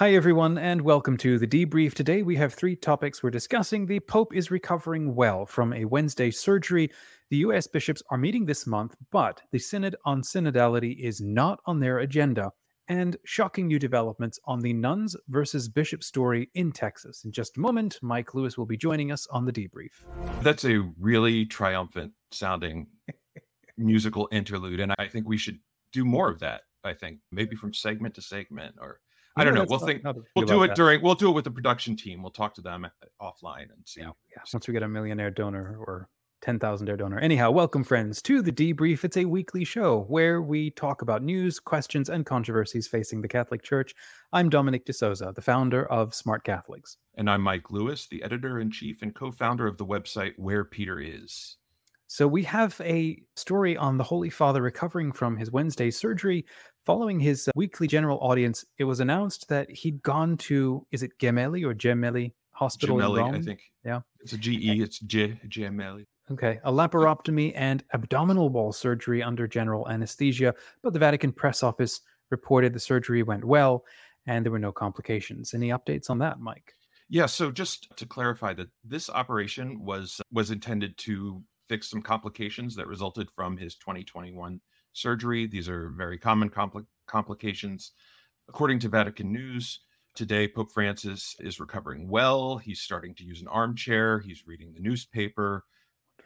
Hi, everyone, and welcome to the debrief. Today, we have three topics we're discussing. The Pope is recovering well from a Wednesday surgery. The US bishops are meeting this month, but the Synod on Synodality is not on their agenda. And shocking new developments on the nuns versus bishop story in Texas. In just a moment, Mike Lewis will be joining us on the debrief. That's a really triumphant sounding musical interlude. And I think we should do more of that. I think maybe from segment to segment or I don't know. We'll think we'll do it that. during we'll do it with the production team. We'll talk to them uh, offline and see. Yeah, yeah. Once we get a millionaire donor or 10,000 air donor. Anyhow, welcome friends to the debrief. It's a weekly show where we talk about news, questions, and controversies facing the Catholic Church. I'm Dominic D'Souza, the founder of Smart Catholics. And I'm Mike Lewis, the editor in chief and co founder of the website Where Peter Is. So we have a story on the Holy Father recovering from his Wednesday surgery. Following his uh, weekly general audience, it was announced that he'd gone to, is it Gemelli or Gemelli Hospital Gemelli, in Rome? I think. Yeah. It's a GE, it's G, Gemelli. Okay, a laparotomy and abdominal wall surgery under general anesthesia, but the Vatican press office reported the surgery went well and there were no complications. Any updates on that, Mike? Yeah, so just to clarify that this operation was was intended to fix some complications that resulted from his 2021 surgery. These are very common compl- complications. According to Vatican News, today Pope Francis is recovering well. He's starting to use an armchair, he's reading the newspaper.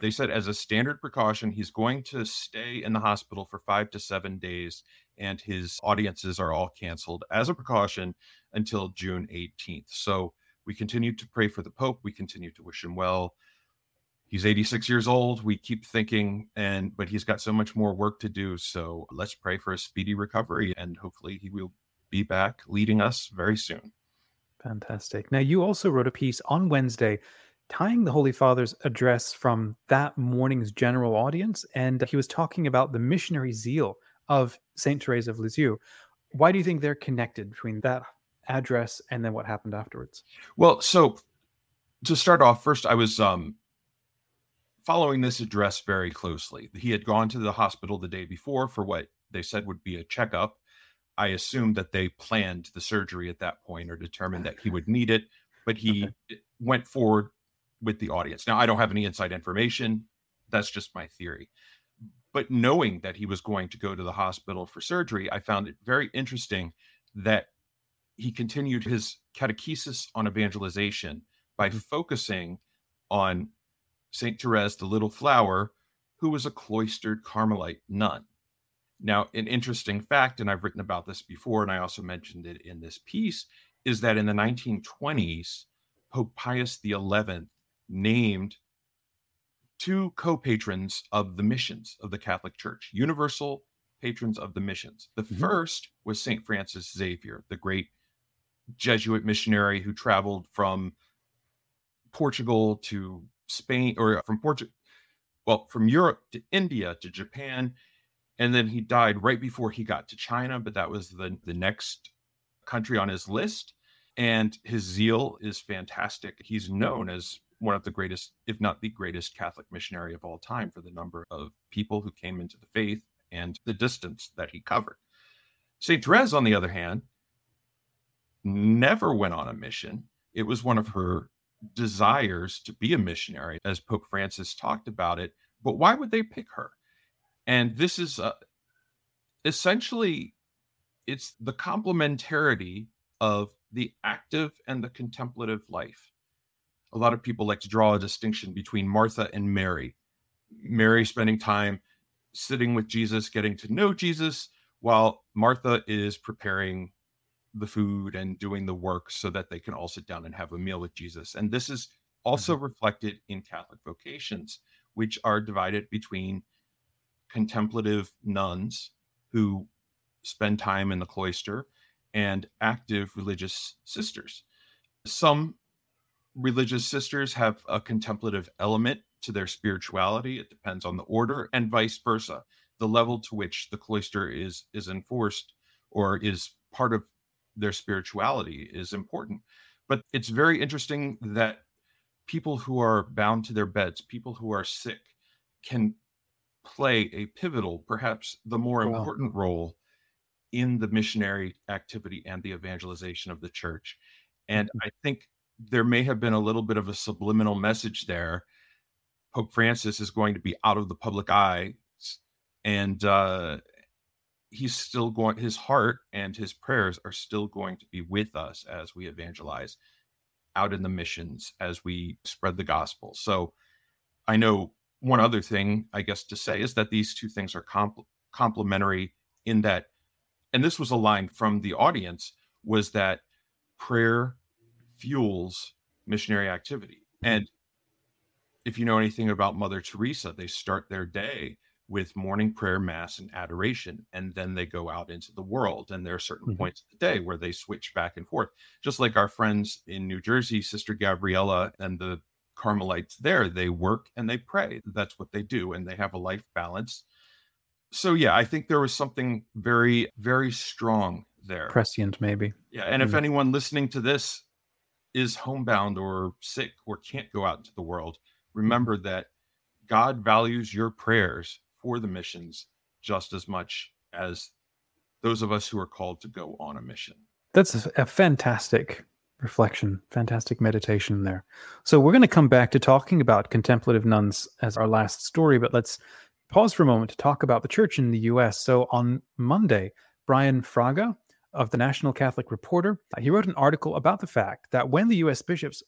They said, as a standard precaution, he's going to stay in the hospital for five to seven days, and his audiences are all canceled as a precaution until June 18th. So we continue to pray for the Pope. We continue to wish him well he's 86 years old. We keep thinking, and but he's got so much more work to do. So let's pray for a speedy recovery, and hopefully he will be back leading us very soon. Fantastic. Now, you also wrote a piece on Wednesday tying the Holy Father's address from that morning's general audience, and he was talking about the missionary zeal of Saint Therese of Lisieux. Why do you think they're connected between that address and then what happened afterwards? Well, so to start off, first I was um following this address very closely. He had gone to the hospital the day before for what they said would be a checkup. I assumed that they planned the surgery at that point or determined that he would need it, but he okay. went forward with the audience. Now, I don't have any inside information. That's just my theory. But knowing that he was going to go to the hospital for surgery, I found it very interesting that he continued his catechesis on evangelization by mm-hmm. focusing on St. Therese, the Little Flower, who was a cloistered Carmelite nun. Now, an interesting fact, and I've written about this before, and I also mentioned it in this piece, is that in the 1920s, Pope Pius XI named two co patrons of the missions of the Catholic Church, universal patrons of the missions. The mm-hmm. first was St. Francis Xavier, the great Jesuit missionary who traveled from Portugal to Spain or uh, from Portugal, well, from Europe to India to Japan. And then he died right before he got to China, but that was the, the next country on his list. And his zeal is fantastic. He's known as one of the greatest, if not the greatest, Catholic missionary of all time for the number of people who came into the faith and the distance that he covered. St. Therese, on the other hand, never went on a mission. It was one of her desires to be a missionary, as Pope Francis talked about it. But why would they pick her? And this is uh, essentially it's the complementarity of the active and the contemplative life. A lot of people like to draw a distinction between Martha and Mary. Mary spending time sitting with Jesus, getting to know Jesus, while Martha is preparing the food and doing the work so that they can all sit down and have a meal with Jesus. And this is also mm-hmm. reflected in Catholic vocations, which are divided between contemplative nuns who spend time in the cloister and active religious sisters. Some religious sisters have a contemplative element to their spirituality. It depends on the order and vice versa. The level to which the cloister is is enforced or is part of their spirituality is important. But it's very interesting that people who are bound to their beds, people who are sick, can play a pivotal, perhaps the more wow. important role in the missionary activity and the evangelization of the church. And mm-hmm. I think there may have been a little bit of a subliminal message there. Pope Francis is going to be out of the public eye, and uh, he's still going. His heart and his prayers are still going to be with us as we evangelize out in the missions, as we spread the gospel. So, I know one other thing I guess to say is that these two things are comp- complementary in that, and this was a line from the audience, was that prayer fuels missionary activity. And if you know anything about Mother Teresa, they start their day with morning prayer, mass, and adoration, and then they go out into the world. And there are certain mm-hmm. points of the day where they switch back and forth, just like our friends in New Jersey, Sister Gabriella and the Carmelites there. They work and they pray. That's what they do, and they have a life balance. So yeah, I think there was something very, very strong there. Prescient, maybe. Yeah, and mm-hmm. if anyone listening to this is homebound or sick or can't go out into the world, remember that God values your prayers for the missions just as much as those of us who are called to go on a mission. That's a fantastic reflection, fantastic meditation there. So we're going to come back to talking about contemplative nuns as our last story, but let's pause for a moment to talk about the church in the US. So on Monday, Brian Fraga of the National Catholic Reporter. He wrote an article about the fact that when the U.S. bishops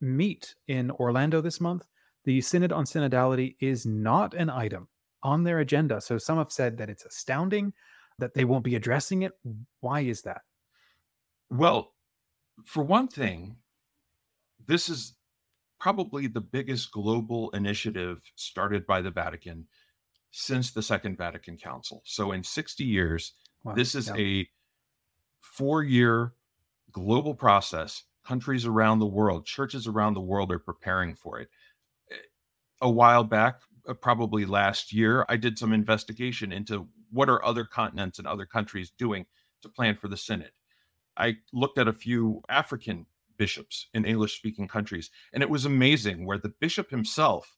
meet in Orlando this month, the Synod on Synodality is not an item on their agenda. So some have said that it's astounding that they won't be addressing it. Why is that? Well, for one thing, this is probably the biggest global initiative started by the Vatican since the Second Vatican Council. So in 60 years, wow. this is yeah. a four year global process. Countries around the world, churches around the world are preparing for it. A while back, Uh, probably last year, I did some investigation into what are other continents and other countries doing to plan for the synod. I looked at a few African bishops in English speaking countries, and it was amazing where the bishop himself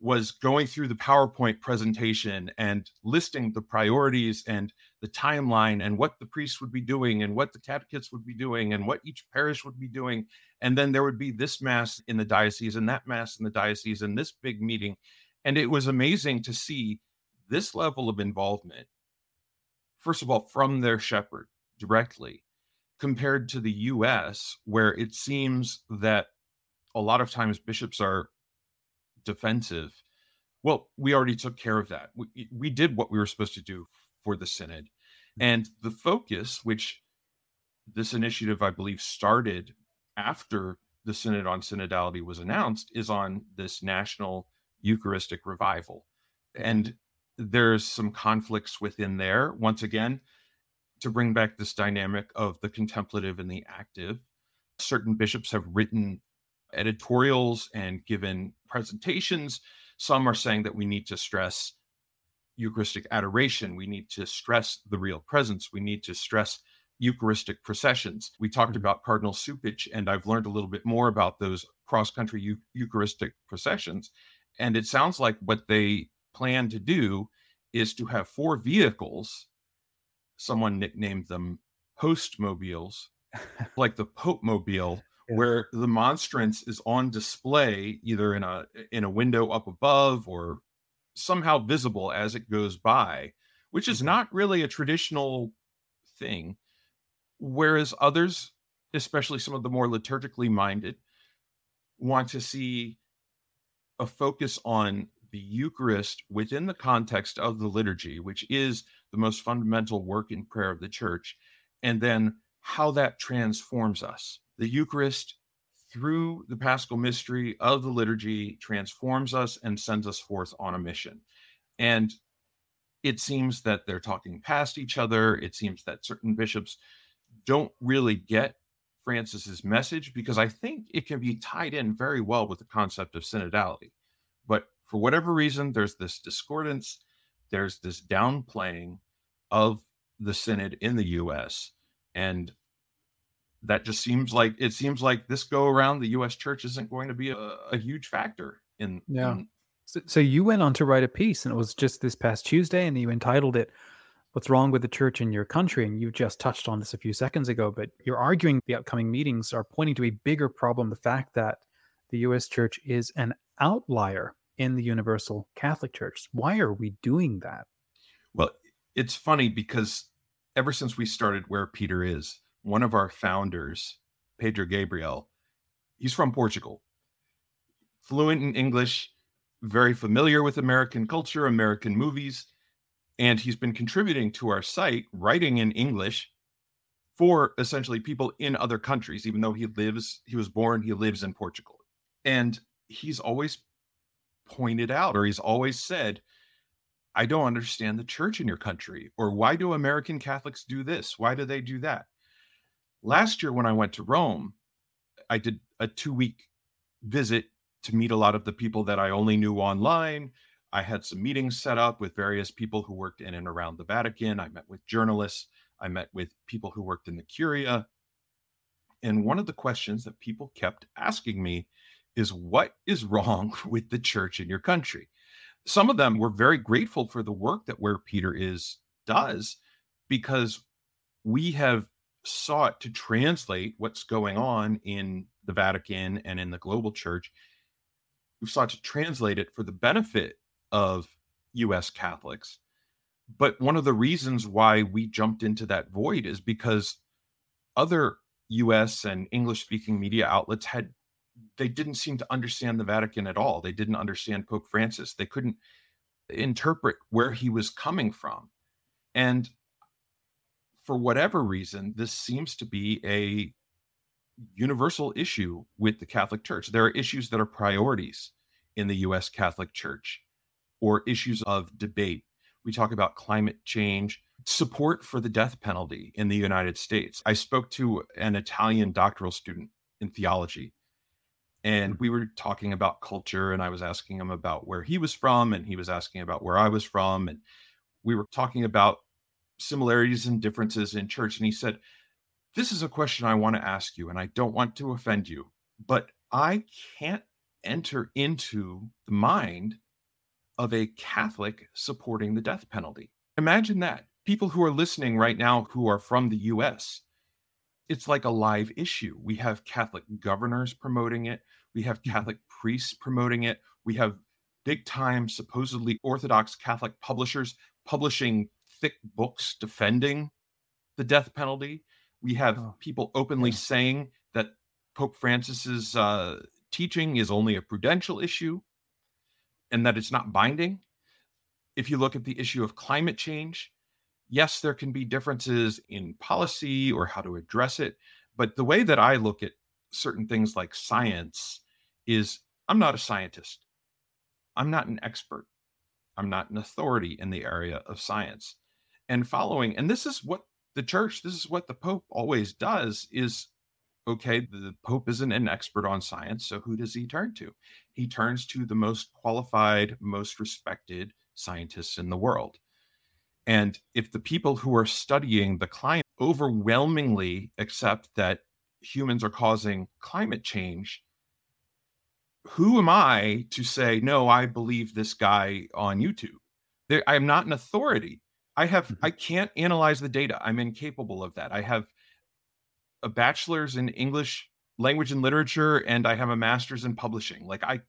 was going through the PowerPoint presentation and listing the priorities and the timeline and what the priests would be doing and what the catechists would be doing and what each parish would be doing. And then there would be this mass in the diocese and that mass in the diocese and this big meeting. And it was amazing to see this level of involvement, first of all, from their shepherd directly, compared to the US, where it seems that a lot of times bishops are defensive. Well, we already took care of that. We, we did what we were supposed to do for the synod. Mm. And the focus, which this initiative, I believe, started after the synod on synodality was announced, is on this national Eucharistic revival. And there's some conflicts within there. Once again, to bring back this dynamic of the contemplative and the active, certain bishops have written editorials and given presentations. Some are saying that we need to stress Eucharistic adoration. We need to stress the real presence. We need to stress Eucharistic processions. We talked mm-hmm. about Cardinal Cupich, and I've learned a little bit more about those cross country Eucharistic processions. And it sounds like what they plan to do is to have four vehicles. Someone nicknamed them host mobiles, like the Pope mobile, where the monstrance is on display either in a in a window up above or somehow visible as it goes by which is mm-hmm. not really a traditional thing whereas others especially some of the more liturgically minded want to see a focus on the eucharist within the context of the liturgy which is the most fundamental work in prayer of the church and then how that transforms us the Eucharist, through the paschal mystery of the liturgy, transforms us and sends us forth on a mission. And it seems that they're talking past each other. It seems that certain bishops don't really get Francis's message because I think it can be tied in very well with the concept of synodality. But for whatever reason, there's this discordance, there's this downplaying of the synod in the US. And that just seems like it seems like this go around the U.S. church isn't going to be a, a huge factor in. Yeah. In... So, so, you went on to write a piece, and it was just this past Tuesday, and you entitled it what's wrong with the church in your country. And you just touched on this a few seconds ago, but you're arguing the upcoming meetings are pointing to a bigger problem the fact that the US church is an outlier in the universal Catholic Church. Why are we doing that? Well, it's funny because ever since we started Where Peter Is, one of our founders, Pedro Gabriel, he's from Portugal, fluent in English, very familiar with American culture, American movies, and he's been contributing to our site, writing in English for essentially people in other countries, even though he lives, he was born, he lives in Portugal. And he's always pointed out, or he's always said, I don't understand the church in your country, or why do American Catholics do this? Why do they do that? Last year, when I went to Rome, I did a two week visit to meet a lot of the people that I only knew online. I had some meetings set up with various people who worked in and around the Vatican. I met with journalists. I met with people who worked in the Curia. And one of the questions that people kept asking me is what is wrong with the church in your country? Some of them were very grateful for the work that Where Peter Is does because we have sought to translate what's going on in the Vatican and in the global church we've sought to translate it for the benefit of US Catholics. But one of the reasons why we jumped into that void is because other US and English speaking media outlets had they didn't seem to understand the Vatican at all. They didn't understand Pope Francis. They couldn't interpret where he was coming from. And for whatever reason, this seems to be a universal issue with the Catholic Church. There are issues that are priorities in the US Catholic Church or issues of debate. We talk about climate change, support for the death penalty in the United States. I spoke to an Italian doctoral student in theology, and we were talking about culture, and I was asking him about where he was from, and he was asking about where I was from. And we were talking about similarities and differences in church. And he said, this is a question I want to ask you, and I don't want to offend you, but I can't enter into the mind of a Catholic supporting the death penalty. Imagine that. People who are listening right now who are from the US, it's like a live issue. We have Catholic governors promoting it, we have mm-hmm. Catholic priests promoting it, we have big time, supposedly Orthodox Catholic publishers publishing thick books defending the death penalty. We have oh, people openly yeah. saying that Pope Francis's uh, teaching is only a prudential issue and that it's not binding. If you look at the issue of climate change, yes, there can be differences in policy or how to address it. But the way that I look at certain things like science is I'm not a scientist, I'm not an expert, I'm not an authority in the area of science. And following, and this is what the church, this is what the Pope always does, is okay, the Pope isn't an expert on science. So who does he turn to? He turns to the most qualified, most respected scientists in the world. And if the people who are studying the climate overwhelmingly accept that humans are causing climate change, who am I to say, no, I believe this guy on YouTube? I am not an authority. I have, mm-hmm. I can't analyze the data. I'm incapable of that. I have a bachelor's in English language and literature and I have a master's in publishing. Like I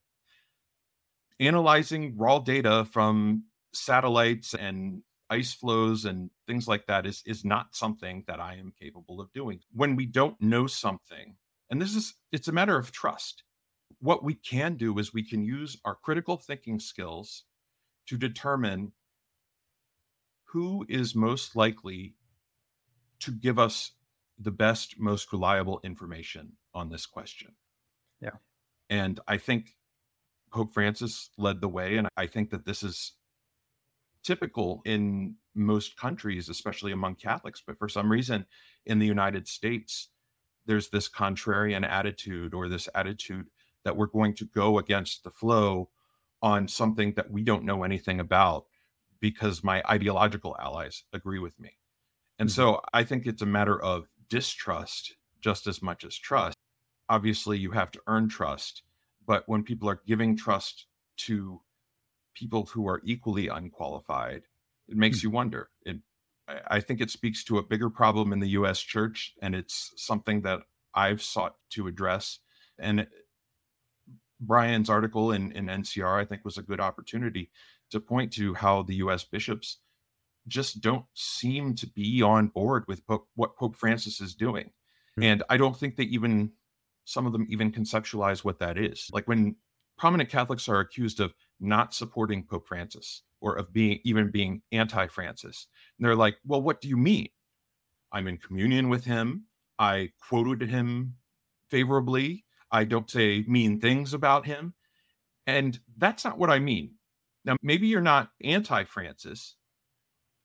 analyzing raw data from satellites and ice flows and things like that is is not something that I am capable of doing. When we don't know something, and this is it's a matter of trust. What we can do is we can use our critical thinking skills to determine who is most likely to give us the best, most reliable information on this question. Yeah. And I think Pope Francis led the way. And I think that this is typical in most countries, especially among Catholics. But for some reason, in the United States, there's this contrarian attitude or this attitude that we're going to go against the flow on something that we don't know anything about because my ideological allies agree with me. And mm-hmm. so I think it's a matter of distrust just as much as trust. Obviously, you have to earn trust, but when people are giving trust to people who are equally unqualified, it makes mm-hmm. you wonder. It I think it speaks to a bigger problem in the US church, and it's something that I've sought to address. And Brian's article in, in NCR, I think, was a good opportunity to point to how the US bishops just don't seem to be on board with Pope, what Pope Francis is doing. Mm-hmm. And I don't think they even, some of them even conceptualize what that is. Like when prominent Catholics are accused of not supporting Pope Francis or of being even being anti Francis, and they're like, well, what do you mean? I'm in communion with him. I quoted him favorably. I don't say mean things about him. And that's not what I mean. Now, maybe you're not anti Francis,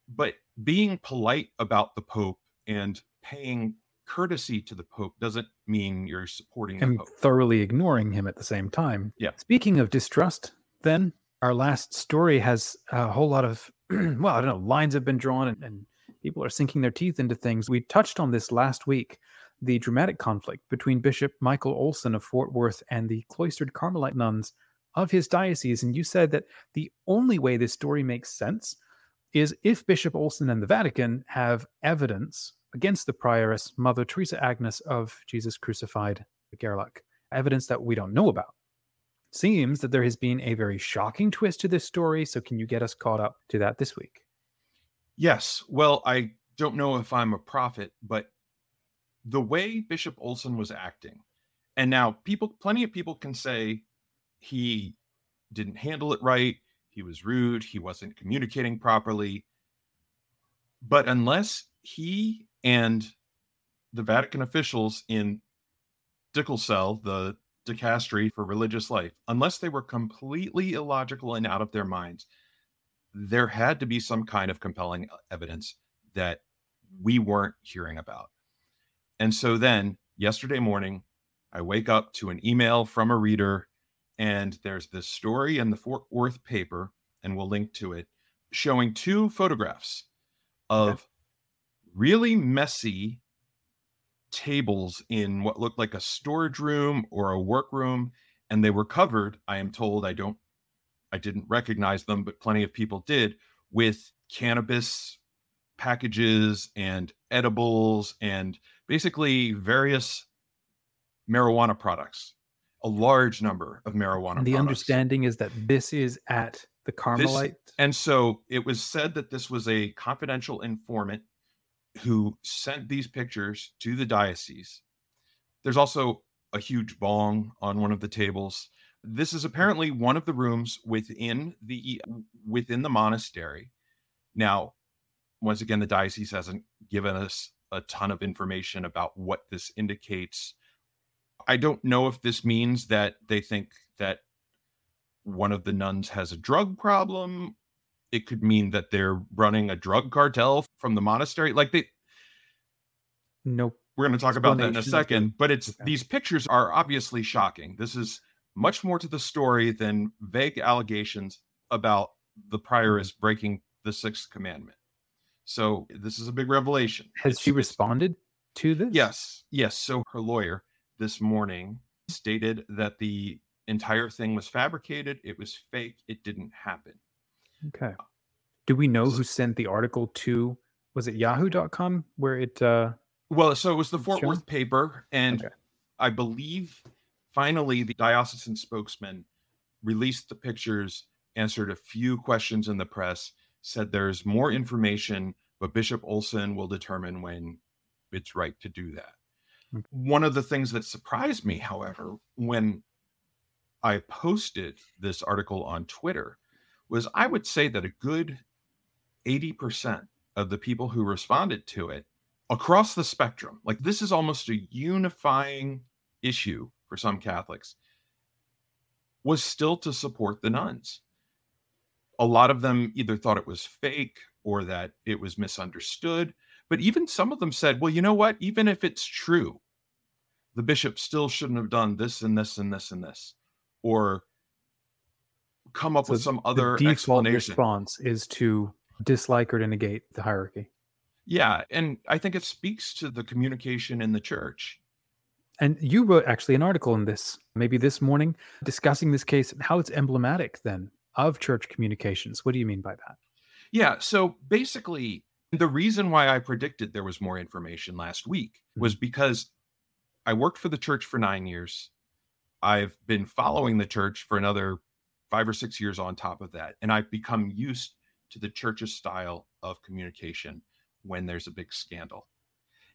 but being polite about the Pope and paying courtesy to the Pope doesn't mean you're supporting him. and thoroughly ignoring him at the same time. Yeah. Speaking of distrust, then our last story has a whole lot of, well, I don't know, lines have been drawn and, and people are sinking their teeth into things. We touched on this last week the dramatic conflict between Bishop Michael Olson of Fort Worth and the cloistered Carmelite nuns of his diocese. And you said that the only way this story makes sense is if Bishop Olson and the Vatican have evidence against the prioress, Mother Teresa Agnes of Jesus Crucified Gerlach, evidence that we don't know about. Seems that there has been a very shocking twist to this story. So, can you get us caught up to that this week? Yes. Well, I don't know if I'm a prophet, but the way Bishop Olson was acting, and now people, plenty of people can say he didn't handle it right, he was rude, he wasn't communicating properly. But unless he and the Vatican officials in DICLSAL, the dicastery for religious life, unless they were completely illogical and out of their minds, there had to be some kind of compelling evidence that we weren't hearing about. And so then yesterday morning, I wake up to an email from a reader, and there's this story in the Fort Worth paper, and we'll link to it, showing two photographs of okay. really messy tables in what looked like a storage room or a workroom. And they were covered, I am told, I don't, I didn't recognize them, but plenty of people did, with cannabis packages and edibles and basically various marijuana products, a large number of marijuana. Products. The products. understanding is that this is at the Carmelite. This, and so it was said that this was a confidential informant who sent these pictures to the diocese. There's also a huge bong on one of the tables. This is apparently one of the rooms within the within the monastery. Now, once again, the diocese hasn't given us a ton of information about what this indicates. I don't know if this means that they think that one of the nuns has a drug problem. It could mean that they're running a drug cartel from the monastery. Like they Nope. We're going to talk about that in a second, but it's okay. these pictures are obviously shocking. This is much more to the story than vague allegations about the prioress mm-hmm. breaking the sixth commandment. So this is a big revelation. Has she responded to this? Yes. Yes. So her lawyer this morning stated that the entire thing was fabricated, it was fake, it didn't happen. Okay. Do we know who sent the article to was it yahoo.com where it uh well so it was the Fort Worth paper and okay. I believe finally the diocesan spokesman released the pictures, answered a few questions in the press said there's more information, but Bishop Olson will determine when it's right to do that. Okay. One of the things that surprised me, however, when I posted this article on Twitter was I would say that a good 80% of the people who responded to it across the spectrum, like this is almost a unifying issue for some Catholics, was still to support the nuns a lot of them either thought it was fake or that it was misunderstood. But even some of them said, well, you know what? Even if it's true, the bishop still shouldn't have done this and this and this and this, or come up so with some other default explanation. response is to dislike or to negate the hierarchy. Yeah, and I think it speaks to the communication in the church. And you wrote actually an article in this, maybe this morning, discussing this case and how it's emblematic then of church communications. What do you mean by that? Yeah. So basically, The reason why I predicted there was more information last week was Mm-hmm. because I worked for the church for nine years. I've been following the church for another five or six years on top of that. And I've become used to the church's style of communication when there's a big scandal.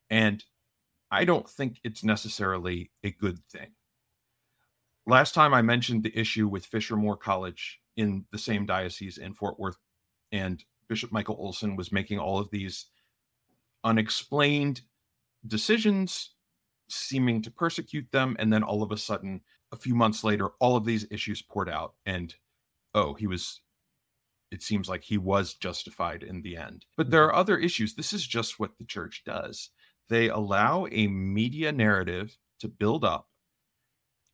And I don't think it's necessarily a good thing. Last time I mentioned the issue with Fisher More College in the same diocese in Fort Worth, and Bishop Michael Olson was making all of these unexplained decisions seeming to persecute them. And then all of a sudden, a few months later, all of these issues poured out. And oh, he was, it seems like he was justified in the end. But there are other issues. This is just what the church does. They allow a media narrative to build up.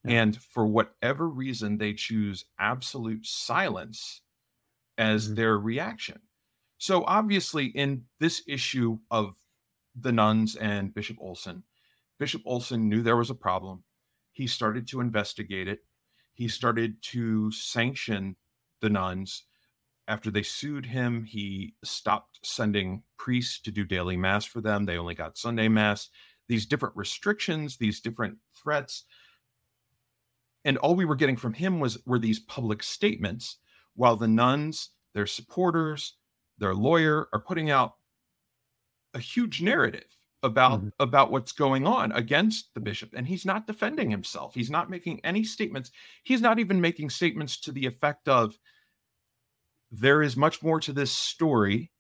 Yeah. And for whatever reason, they choose absolute silence as Mhm. their reaction. So obviously, in this issue of the nuns and Bishop Olson, Bishop Olson knew there was a problem. He started to investigate it. He started to sanction the nuns. After they sued him, he stopped sending priests to do daily mass for them. They only got Sunday mass. These different restrictions, these different threats. And all we were getting from him was were these public statements, while the nuns, their supporters, their lawyer are putting out a huge narrative about Mhm. about what's going on against the bishop and he's not defending himself he's not making any statements he's not even making statements to the effect of there is much more to this story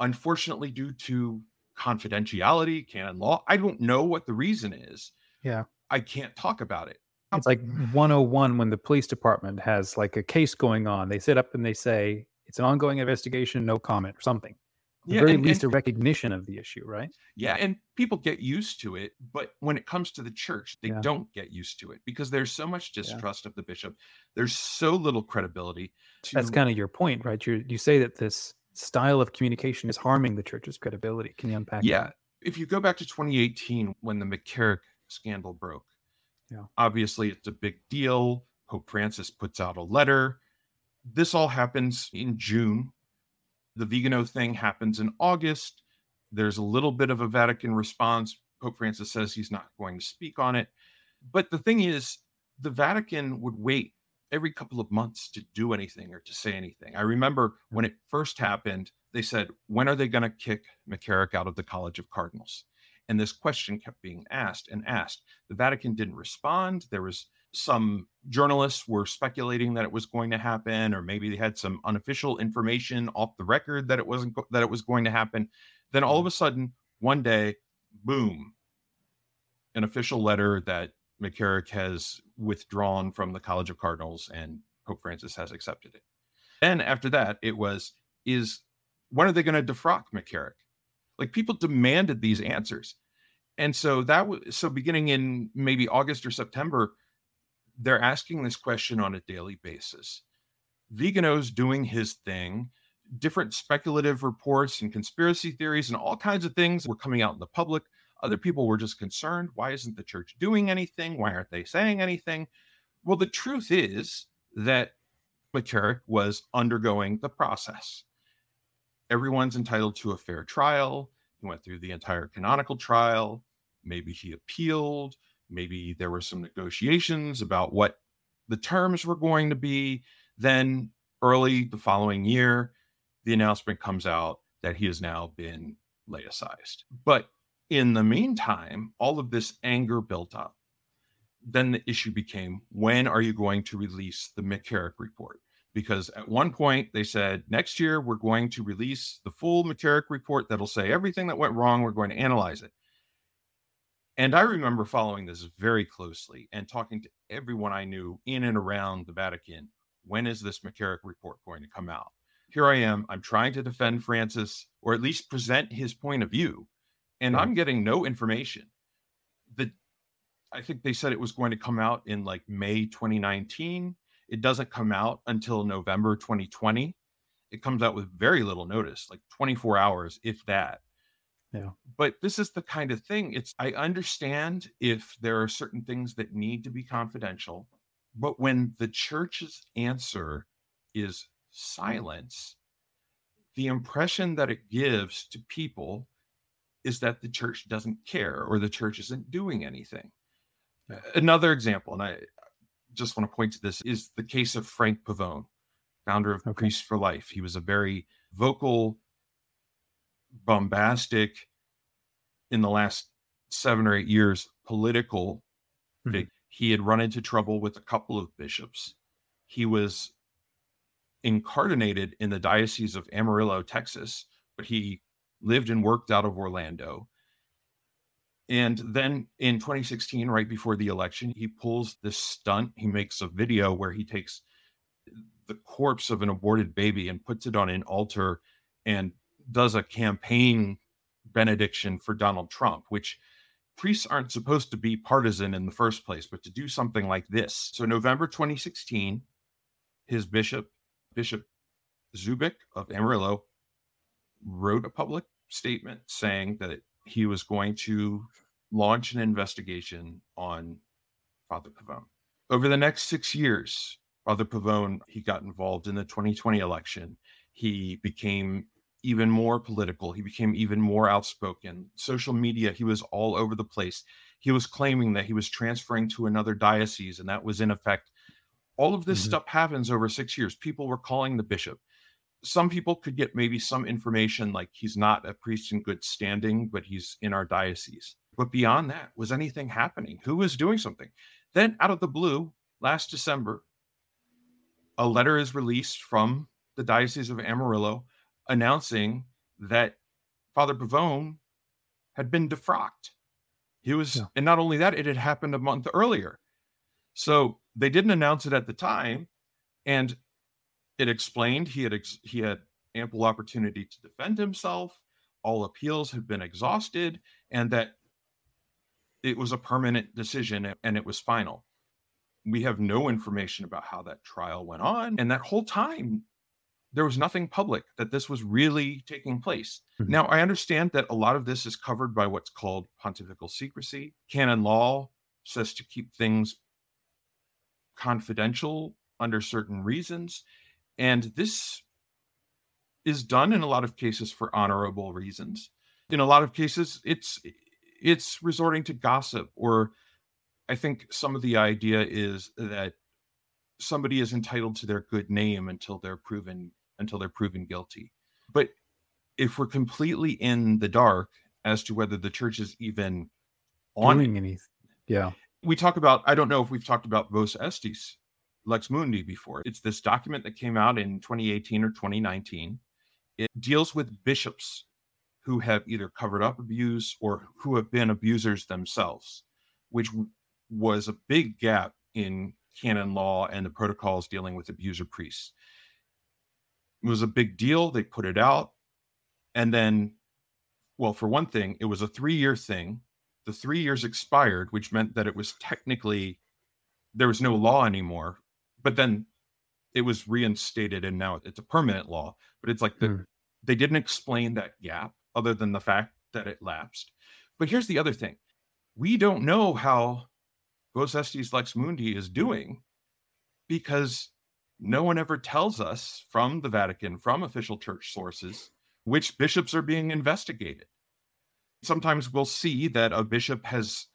unfortunately due to confidentiality canon law i don't know what the reason is Yeah. i can't talk about it It's like 101 when the police department has like a case going on. They sit up and they say it's an ongoing investigation, no comment or something. The Yeah, very and- least, and- a recognition of the issue, right? Yeah, and people get used to it, but when it comes to the church, they Yeah. don't get used to it because there's so much distrust of the bishop. There's so little credibility. To, That's kind of your point, right? You you say that this style of communication is harming the church's credibility. Can you unpack? That? Yeah. that? If you go back to 2018 when the McCarrick scandal broke, Yeah. obviously it's a big deal. Pope Francis puts out a letter. This all happens in June. The Vigano thing happens in August. There's a little bit of a Vatican response. Pope Francis says he's not going to speak on it. But the thing is, the Vatican would wait every couple of months to do anything or to say anything. I remember when it first happened, they said, When are they going to kick McCarrick out of the College of Cardinals? And this question kept being asked and asked. The Vatican didn't respond. There was some journalists were speculating that it was going to happen, or maybe they had some unofficial information off the record that it wasn't go- that it was going to happen. Then all of mm-hmm. a sudden, one day, boom, an official letter that McCarrick has withdrawn from the College of Cardinals and Pope Francis has accepted it. Then after that, it was is when are they going to defrock McCarrick? Like people demanded these answers. And so that was so beginning in maybe August or September, they're asking this question on a daily basis. Vigano's doing his thing. Different speculative reports and conspiracy theories and all kinds of things were coming out in the public. Other people were just concerned. Why isn't the church doing anything? Why aren't they saying anything? Well, the truth is that McCarrick was undergoing the process. Everyone's entitled to a fair trial. He went through the entire canonical trial. Maybe he appealed. Maybe there were some negotiations about what the terms were going to be. Then, early the following year, the announcement comes out that he has now been laicized. But in the meantime, all of this anger built up. Then the issue became when are you going to release the McCarrick report? Because at one point they said, next year we're going to release the full McCarrick report that'll say everything that went wrong. We're going to analyze it. And I remember following this very closely and talking to everyone I knew in and around the Vatican. When is this McCarrick report going to come out? Here I am. I'm trying to defend Francis or at least present his point of view. And Right. I'm getting no information. The I think they said it was going to come out in like May 2019. It doesn't come out until November 2020. It comes out with very little notice, like 24 hours, if that. Yeah. But this is the kind of thing. It's I understand if there are certain things that need to be confidential, but when the church's answer is mm. silence, the impression that it gives to people is that the church doesn't care or the church isn't doing anything. Yeah. Another example, and I just want to point to this, is the case of Frank Pavone, founder of okay. Priests for Life. He was a very vocal, bombastic, in the last seven or eight years, political mm-hmm. He had run into trouble with a couple of bishops. He was incardinated in the Diocese of Amarillo, Texas, but he lived and worked out of Orlando. And then in 2016, right before the election, he pulls this stunt. He makes a video where he takes the corpse of an aborted baby and puts it on an altar and does a campaign benediction for Donald Trump, which priests aren't supposed to be partisan in the first place, but to do something like this. So, November 2016, his bishop, Bishop Zurek of Amarillo, wrote a public statement saying that he was going to launch an investigation on Father Pavone. Over the next six years, Father Pavone, he got involved in the 2020 election. He became even more political. He became even more outspoken. Social media, he was all over the place. He was claiming that he was transferring to another diocese, and that was in effect. All of this mm-hmm. stuff happens over six years. People were calling the bishop. Some people could get maybe some information like he's not a priest in good standing, but he's in our diocese. But beyond that, was anything happening? Who was doing something? Then, out of the blue, last December, a letter is released from the Diocese of Amarillo announcing that Father Pavone had been defrocked. He was, yeah. and not only that, it had happened a month earlier. So they didn't announce it at the time, and it explained he had ex- he had ample opportunity to defend himself. All appeals had been exhausted, and that it was a permanent decision and it was final. We have no information about how that trial went on, and that whole time there was nothing public that this was really taking place. Mm-hmm. Now, I understand that a lot of this is covered by what's called pontifical secrecy. Canon law says to keep things confidential under certain reasons. And this is done in a lot of cases for honorable reasons. In a lot of cases, it's it's resorting to gossip or I think some of the idea is that somebody is entitled to their good name until they're proven until they're proven guilty. But if we're completely in the dark as to whether the church is even on doing anything, yeah, we talk about. I don't know if we've talked about Vos Estis, Lex Mundi before. It's this document that came out in 2018 or 2019. It deals with bishops who have either covered up abuse or who have been abusers themselves, which was a big gap in canon law and the protocols dealing with abuser priests. It was a big deal. They put it out. And then, well, for one thing, it was a three year thing. The three years expired, which meant that it was technically, there was no law anymore. But then it was reinstated and now it's a permanent law. But it's like the, mm. they didn't explain that gap other than the fact that it lapsed. But here's the other thing we don't know how Vos Estis Lex Mundi is doing because no one ever tells us from the Vatican, from official church sources, which bishops are being investigated. Sometimes we'll see that a bishop has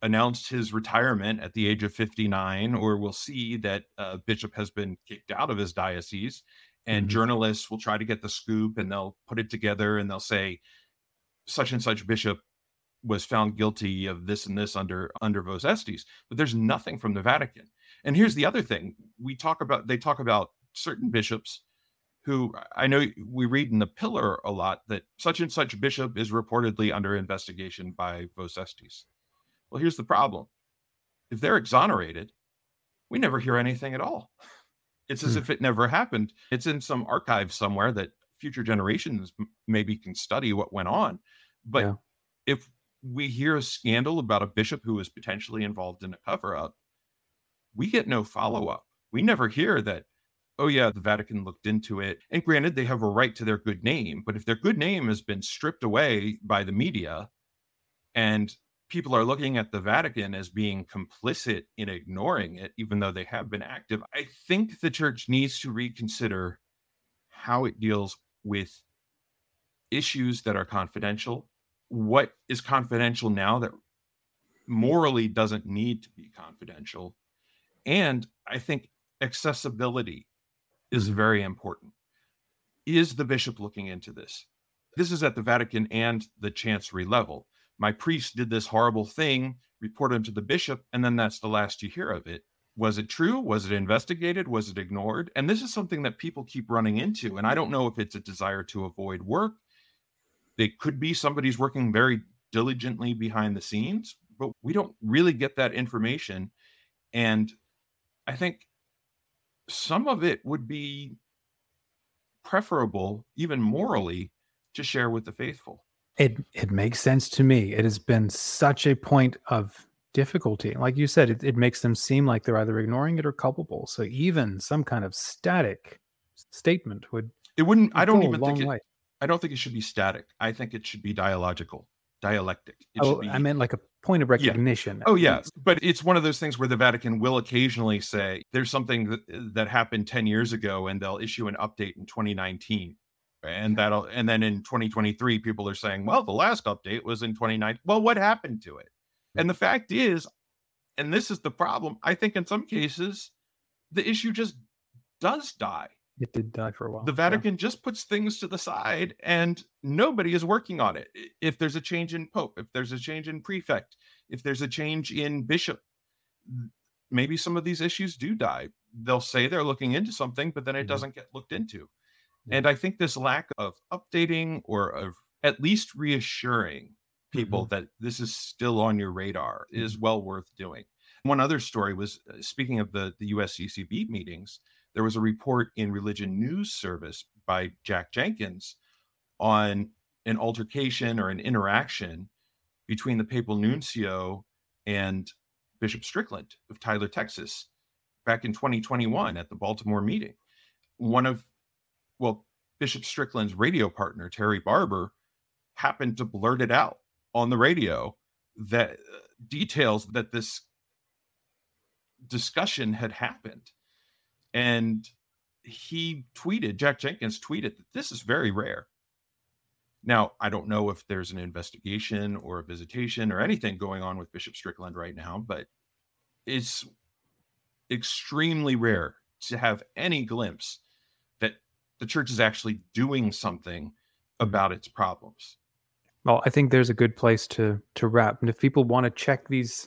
announced his retirement at the age of 59, or we'll see that a bishop has been kicked out of his diocese, and mm-hmm. journalists will try to get the scoop and they'll put it together and they'll say, such and such bishop was found guilty of this and this under under Vos Estis, but there's nothing from the Vatican. And here's the other thing: we talk about they talk about certain bishops who I know we read in the Pillar a lot that such and such bishop is reportedly under investigation by Vos Estis. Well, here's the problem: if they're exonerated, we never hear anything at all. It's as hmm. if it never happened. It's in some archive somewhere that future generations maybe can study what went on. But yeah. if we hear a scandal about a bishop who was potentially involved in a cover up, we get no follow up. We never hear that, oh, yeah, the Vatican looked into it. And granted, they have a right to their good name, but if their good name has been stripped away by the media and people are looking at the Vatican as being complicit in ignoring it, even though they have been active, I think the church needs to reconsider how it deals with issues that are confidential. What is confidential now that morally doesn't need to be confidential? And I think accessibility is very important. Is the bishop looking into this? This is at the Vatican and the chancery level. My priest did this horrible thing, report him to the bishop, and then that's the last you hear of it. Was it true? Was it investigated? Was it ignored? And this is something that people keep running into. And I don't know if it's a desire to avoid work. It could be somebody's working very diligently behind the scenes, but we don't really get that information. And I think some of it would be preferable, even morally, to share with the faithful. It it makes sense to me. It has been such a point of difficulty. Like you said, it, it makes them seem like they're either ignoring it or culpable. So even some kind of static statement would it wouldn't I don't even think it, way. I don't think it should be static. I think it should be dialogical, dialectic. It oh, be, I meant like a point of recognition. Yeah. Oh, yes. But it's one of those things where the Vatican will occasionally say there's something that, that happened 10 years ago and they'll issue an update in 2019. And that'll, and then in 2023, people are saying, well, the last update was in 2019. Well, what happened to it? And the fact is, and this is the problem, I think in some cases, the issue just does die. It did die for a while. The Vatican yeah. just puts things to the side and nobody is working on it. If there's a change in pope, if there's a change in prefect, if there's a change in bishop, maybe some of these issues do die. They'll say they're looking into something, but then it mm-hmm. doesn't get looked into. And I think this lack of updating or of at least reassuring people mm-hmm. that this is still on your radar mm-hmm. is well worth doing. One other story was uh, speaking of the, the USCCB meetings, there was a report in Religion News Service by Jack Jenkins on an altercation or an interaction between the papal nuncio and Bishop Strickland of Tyler, Texas, back in 2021 at the Baltimore meeting. One of, well, Bishop Strickland's radio partner, Terry Barber, happened to blurt it out on the radio that uh, details that this discussion had happened and he tweeted, Jack Jenkins tweeted that this is very rare. Now, I don't know if there's an investigation or a visitation or anything going on with Bishop Strickland right now, but it's extremely rare to have any glimpse that the church is actually doing something about its problems. Well, I think there's a good place to to wrap. And if people want to check these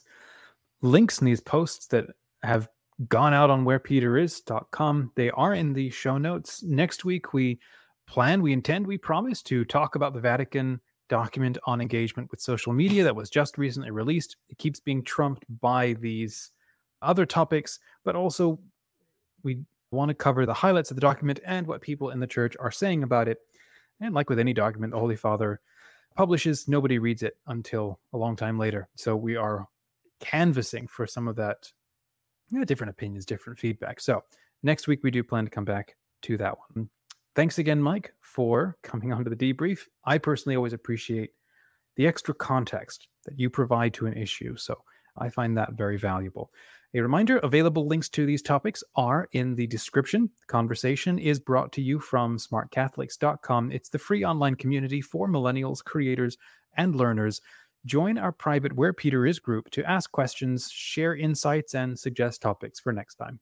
links and these posts that have gone out on wherepeteris.com. They are in the show notes. Next week, we plan, we intend, we promise to talk about the Vatican document on engagement with social media that was just recently released. It keeps being trumped by these other topics, but also we want to cover the highlights of the document and what people in the church are saying about it. And like with any document, the Holy Father publishes, nobody reads it until a long time later. So we are canvassing for some of that different opinions, different feedback. So next week we do plan to come back to that one. Thanks again, Mike, for coming on to the debrief. I personally always appreciate the extra context that you provide to an issue. So I find that very valuable. A reminder available links to these topics are in the description. The conversation is brought to you from smartcatholics.com. It's the free online community for millennials, creators, and learners Join our private Where Peter Is group to ask questions, share insights, and suggest topics for next time.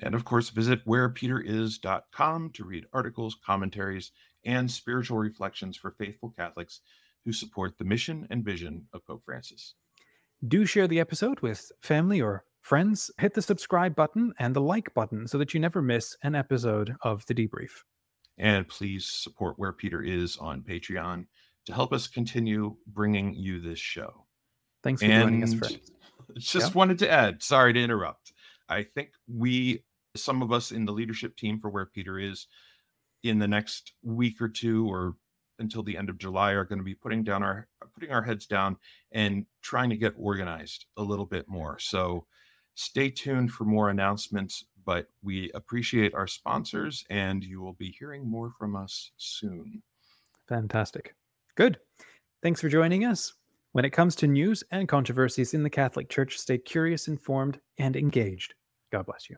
And of course, visit wherepeteris.com to read articles, commentaries, and spiritual reflections for faithful Catholics who support the mission and vision of Pope Francis. Do share the episode with family or friends. Hit the subscribe button and the like button so that you never miss an episode of the debrief. And please support Where Peter Is on Patreon to help us continue bringing you this show. Thanks for and joining us, friends. Just yeah. wanted to add, sorry to interrupt. I think we, some of us in the leadership team for where Peter is, in the next week or two or until the end of July are going to be putting down our putting our heads down and trying to get organized a little bit more. So stay tuned for more announcements, but we appreciate our sponsors and you will be hearing more from us soon. Fantastic. Good. Thanks for joining us. When it comes to news and controversies in the Catholic Church, stay curious, informed, and engaged. God bless you.